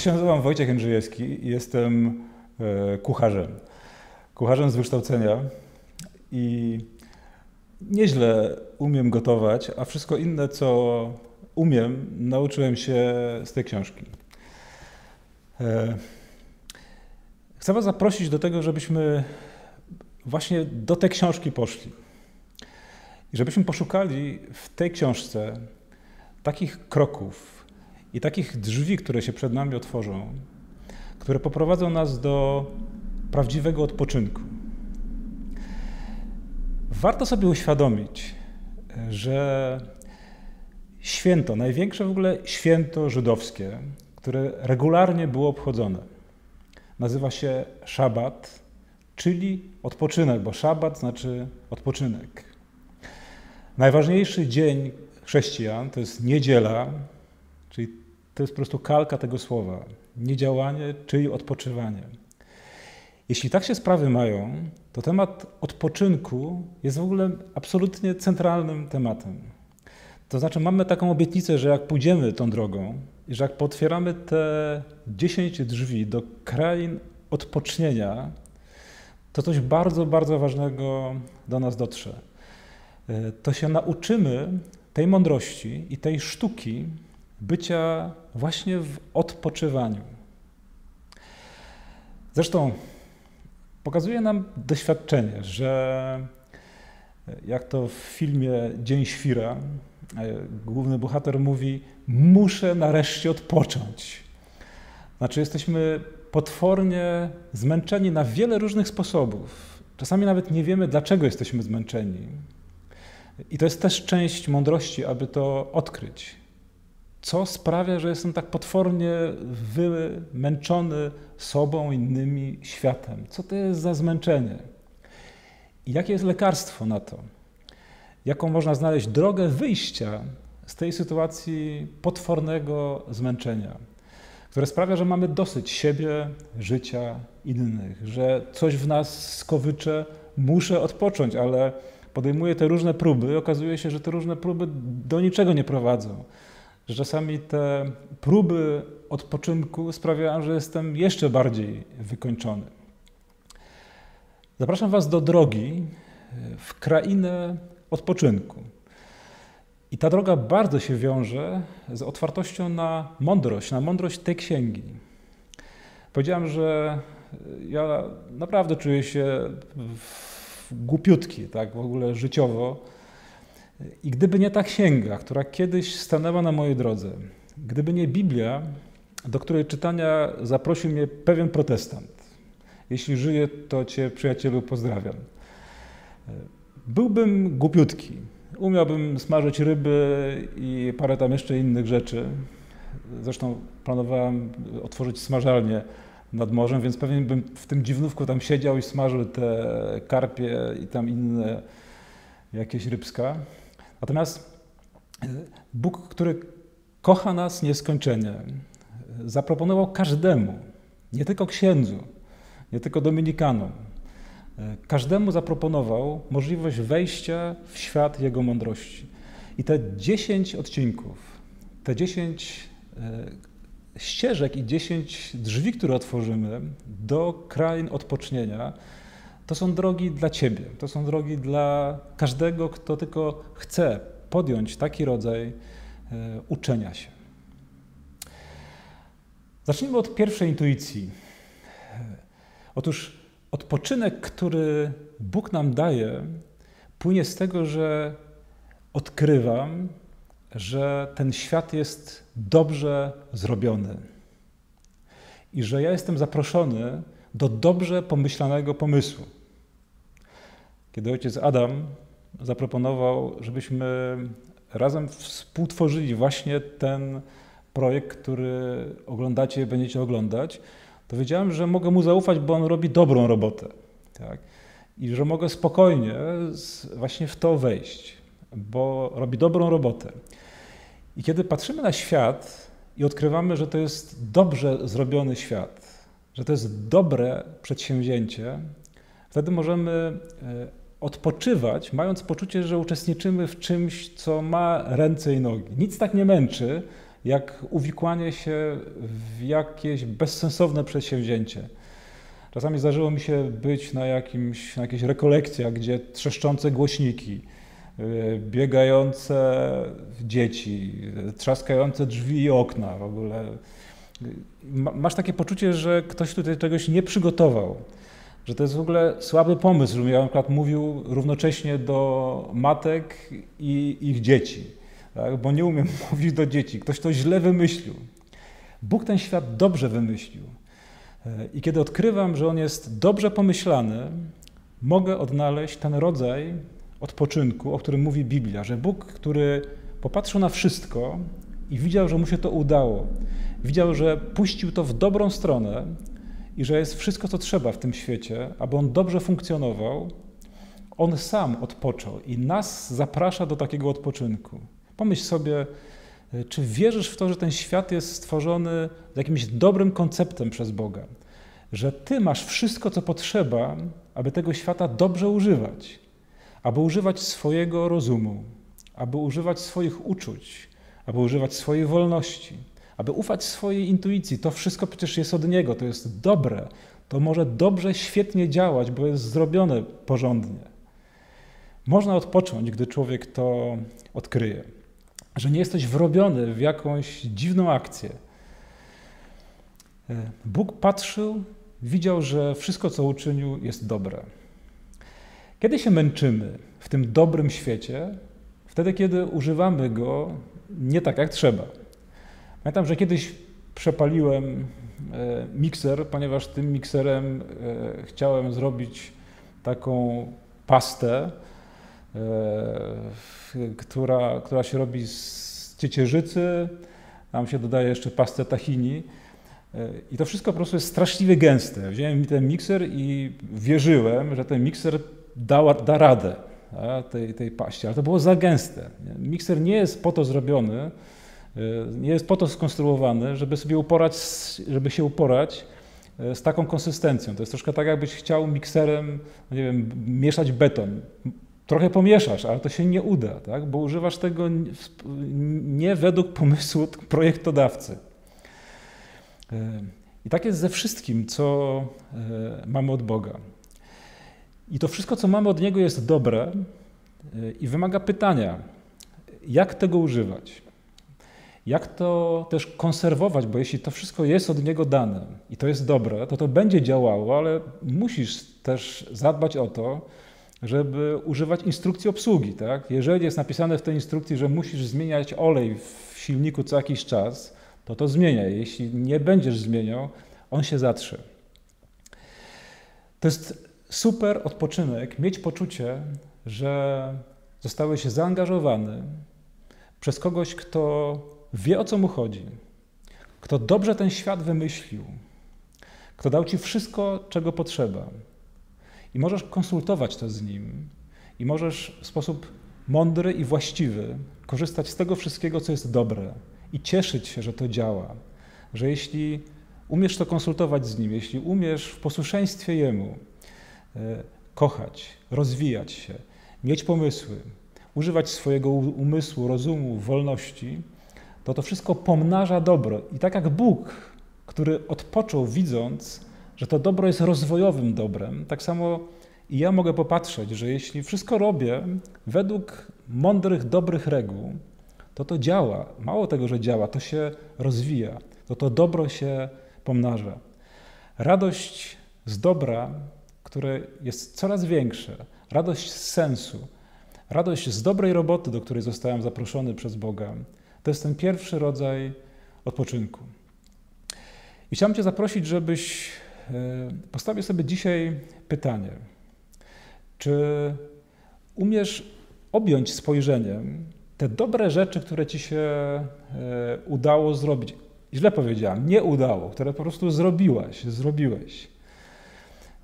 się nazywam Wojciech Jędrzejewski i jestem e, kucharzem. Kucharzem z wykształcenia i nieźle umiem gotować, a wszystko inne, co umiem, nauczyłem się z tej książki. E, chcę Was zaprosić do tego, żebyśmy właśnie do tej książki poszli. I żebyśmy poszukali w tej książce takich kroków i takich drzwi, które się przed nami otworzą, które poprowadzą nas do prawdziwego odpoczynku. Warto sobie uświadomić, że święto, największe w ogóle święto żydowskie, które regularnie było obchodzone, nazywa się Szabat, czyli odpoczynek, bo Szabat znaczy odpoczynek. Najważniejszy dzień chrześcijan to jest niedziela, czyli to jest po prostu kalka tego słowa. Niedziałanie, czyli odpoczywanie. Jeśli tak się sprawy mają, to temat odpoczynku jest w ogóle absolutnie centralnym tematem. To znaczy, mamy taką obietnicę, że jak pójdziemy tą drogą i że jak potwieramy te 10 drzwi do krain odpocznienia, to coś bardzo, bardzo ważnego do nas dotrze. E, to się nauczymy tej mądrości i tej sztuki bycia właśnie w odpoczywaniu. Zresztą pokazuje nam doświadczenie, że jak to w filmie Dzień Świra, e, główny bohater mówi: Muszę nareszcie odpocząć. Znaczy, jesteśmy potwornie zmęczeni na wiele różnych sposobów. Czasami nawet nie wiemy, dlaczego jesteśmy zmęczeni. I to jest też część mądrości, aby to odkryć. Co sprawia, że jestem tak potwornie wymęczony sobą, innymi, światem? Co to jest za zmęczenie? I jakie jest lekarstwo na to? Jaką można znaleźć drogę wyjścia z tej sytuacji potwornego zmęczenia, które sprawia, że mamy dosyć siebie, życia, innych, że coś w nas skowycze, muszę odpocząć, ale podejmuję te różne próby, okazuje się, że te różne próby do niczego nie prowadzą. Że czasami te próby odpoczynku sprawiają, że jestem jeszcze bardziej wykończony. Zapraszam Was do drogi w krainę odpoczynku. I ta droga bardzo się wiąże z otwartością na mądrość, na mądrość tej księgi. Powiedziałem, że ja naprawdę czuję się głupiutki, tak, w ogóle życiowo. I gdyby nie ta księga, która kiedyś stanęła na mojej drodze, gdyby nie Biblia, do której czytania zaprosił mnie pewien protestant. Jeśli żyje, to Cię, przyjacielu, pozdrawiam. Byłbym głupiutki. Umiałbym smażyć ryby i parę tam jeszcze innych rzeczy. Zresztą planowałem otworzyć smażalnię nad morzem, więc pewnie bym w tym dziwnówku tam siedział i smażył te karpie i tam inne jakieś rybska. Natomiast e, Bóg, który kocha nas nieskończenie, zaproponował każdemu, nie tylko księdzu, nie tylko dominikanom, e, każdemu zaproponował możliwość wejścia w świat Jego mądrości. I te dziesięć odcinków, te dziesięć e, ścieżek i dziesięć drzwi, które otworzymy do krain odpocznienia, to są drogi dla Ciebie, to są drogi dla każdego, kto tylko chce podjąć taki rodzaj e, uczenia się. Zacznijmy od pierwszej intuicji. Otóż odpoczynek, który Bóg nam daje, płynie z tego, że odkrywam, że ten świat jest dobrze zrobiony i że ja jestem zaproszony do dobrze pomyślanego pomysłu. Kiedy ojciec Adam zaproponował, żebyśmy razem współtworzyli właśnie ten projekt, który oglądacie, będziecie oglądać, to wiedziałem, że mogę mu zaufać, bo on robi dobrą robotę. Tak? I że mogę spokojnie właśnie w to wejść, bo robi dobrą robotę. I kiedy patrzymy na świat i odkrywamy, że to jest dobrze zrobiony świat, że to jest dobre przedsięwzięcie, wtedy możemy e, odpoczywać, mając poczucie, że uczestniczymy w czymś, co ma ręce i nogi. Nic tak nie męczy, jak uwikłanie się w jakieś bezsensowne przedsięwzięcie. Czasami zdarzyło mi się być na, jakimś, na jakiejś rekolekcjach, gdzie trzeszczące głośniki, y, biegające dzieci, trzaskające drzwi i okna w ogóle. Masz takie poczucie, że ktoś tutaj czegoś nie przygotował, że to jest w ogóle słaby pomysł, żebym ja na przykład mówił równocześnie do matek i ich dzieci, tak? bo nie umiem mówić do dzieci. Ktoś to źle wymyślił. Bóg ten świat dobrze wymyślił. E, I kiedy odkrywam, że on jest dobrze pomyślany, mogę odnaleźć ten rodzaj odpoczynku, o którym mówi Biblia, że Bóg, który popatrzył na wszystko i widział, że mu się to udało, widział, że puścił to w dobrą stronę i że jest wszystko, co trzeba w tym świecie, aby on dobrze funkcjonował, on sam odpoczął i nas zaprasza do takiego odpoczynku. Pomyśl sobie, e, czy wierzysz w to, że ten świat jest stworzony z jakimś dobrym konceptem przez Boga? Że Ty masz wszystko, co potrzeba, aby tego świata dobrze używać, aby używać swojego rozumu, aby używać swoich uczuć, aby używać swojej wolności, aby ufać swojej intuicji. To wszystko przecież jest od Niego, to jest dobre, to może dobrze, świetnie działać, bo jest zrobione porządnie. Można odpocząć, gdy człowiek to odkryje że nie jesteś wrobiony w jakąś dziwną akcję. E, Bóg patrzył, widział, że wszystko, co uczynił, jest dobre. Kiedy się męczymy w tym dobrym świecie? Wtedy, kiedy używamy go nie tak, jak trzeba. Pamiętam, że kiedyś przepaliłem e, mikser, ponieważ tym mikserem e, chciałem zrobić taką pastę, E, która, która się robi z ciecierzycy, tam się dodaje jeszcze pastę tahini. I to wszystko po prostu jest straszliwie gęste. Wziąłem mi ten mikser i wierzyłem, że ten mikser da, da radę tej, tej paście, ale to było za gęste. Mikser nie jest po to zrobiony, nie jest po to skonstruowany, żeby sobie uporać, żeby się uporać z taką konsystencją. To jest troszkę tak, jakbyś chciał mikserem, nie wiem, mieszać beton trochę pomieszasz, ale to się nie uda, tak? bo używasz tego nie według pomysłu projektodawcy. E, I tak jest ze wszystkim, co e, mamy od Boga. I to wszystko, co mamy od Niego, jest dobre e, i wymaga pytania, jak tego używać. Jak to też konserwować, bo jeśli to wszystko jest od Niego dane i to jest dobre, to to będzie działało, ale musisz też zadbać o to, żeby używać instrukcji obsługi. Tak? Jeżeli jest napisane w tej instrukcji, że musisz zmieniać olej w silniku co jakiś czas, to to zmieniaj. Jeśli nie będziesz zmieniał, on się zatrze. To jest super odpoczynek, mieć poczucie, że zostałeś zaangażowany przez kogoś, kto wie o co mu chodzi, kto dobrze ten świat wymyślił, kto dał ci wszystko, czego potrzeba. I możesz konsultować to z nim, i możesz w sposób mądry i właściwy korzystać z tego wszystkiego, co jest dobre, i cieszyć się, że to działa. Że jeśli umiesz to konsultować z nim, jeśli umiesz w posłuszeństwie jemu e, kochać, rozwijać się, mieć pomysły, używać swojego umysłu, rozumu, wolności, to to wszystko pomnaża dobro. I tak jak Bóg, który odpoczął widząc, że to dobro jest rozwojowym dobrem, tak samo i ja mogę popatrzeć, że jeśli wszystko robię według mądrych, dobrych reguł, to to działa. Mało tego, że działa, to się rozwija, to to dobro się pomnaża. Radość z dobra, które jest coraz większe, radość z sensu, radość z dobrej roboty, do której zostałem zaproszony przez Boga, to jest ten pierwszy rodzaj odpoczynku. I chciałem Cię zaprosić, żebyś E, postawię sobie dzisiaj pytanie: czy umiesz objąć spojrzeniem te dobre rzeczy, które ci się e, udało zrobić? Źle powiedziałem, nie udało, które po prostu zrobiłaś, zrobiłeś.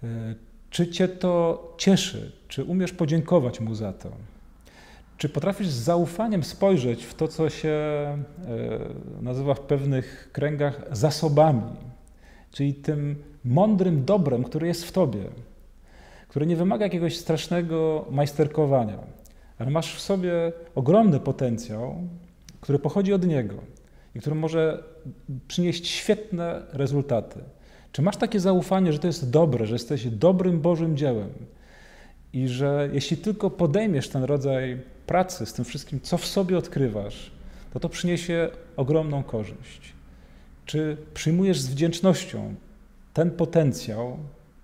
E, czy cię to cieszy? Czy umiesz podziękować mu za to? Czy potrafisz z zaufaniem spojrzeć w to, co się nazywa w pewnych kręgach zasobami, czyli tym mądrym dobrem, które jest w tobie, które nie wymaga jakiegoś strasznego majsterkowania, ale masz w sobie ogromny potencjał, który pochodzi od Niego. i który może przynieść świetne rezultaty. Czy masz takie zaufanie, że to jest dobre, że jesteś dobrym Bożym dziełem i że jeśli tylko podejmiesz ten rodzaj pracy z tym wszystkim, co w sobie odkrywasz, to to przyniesie ogromną korzyść? Czy przyjmujesz z wdzięcznością ten potencjał,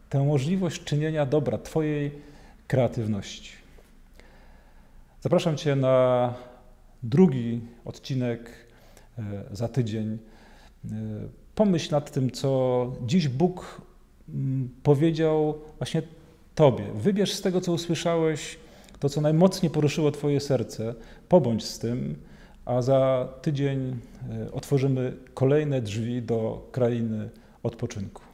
tę możliwość czynienia dobra Twojej kreatywności? Zapraszam Cię na drugi odcinek e, za tydzień. E, pomyśl nad tym, co dziś Bóg mm, powiedział właśnie Tobie. Wybierz z tego, co usłyszałeś, to, co najmocniej poruszyło Twoje serce, pobądź z tym, a za tydzień e, otworzymy kolejne drzwi do krainy odpoczynku.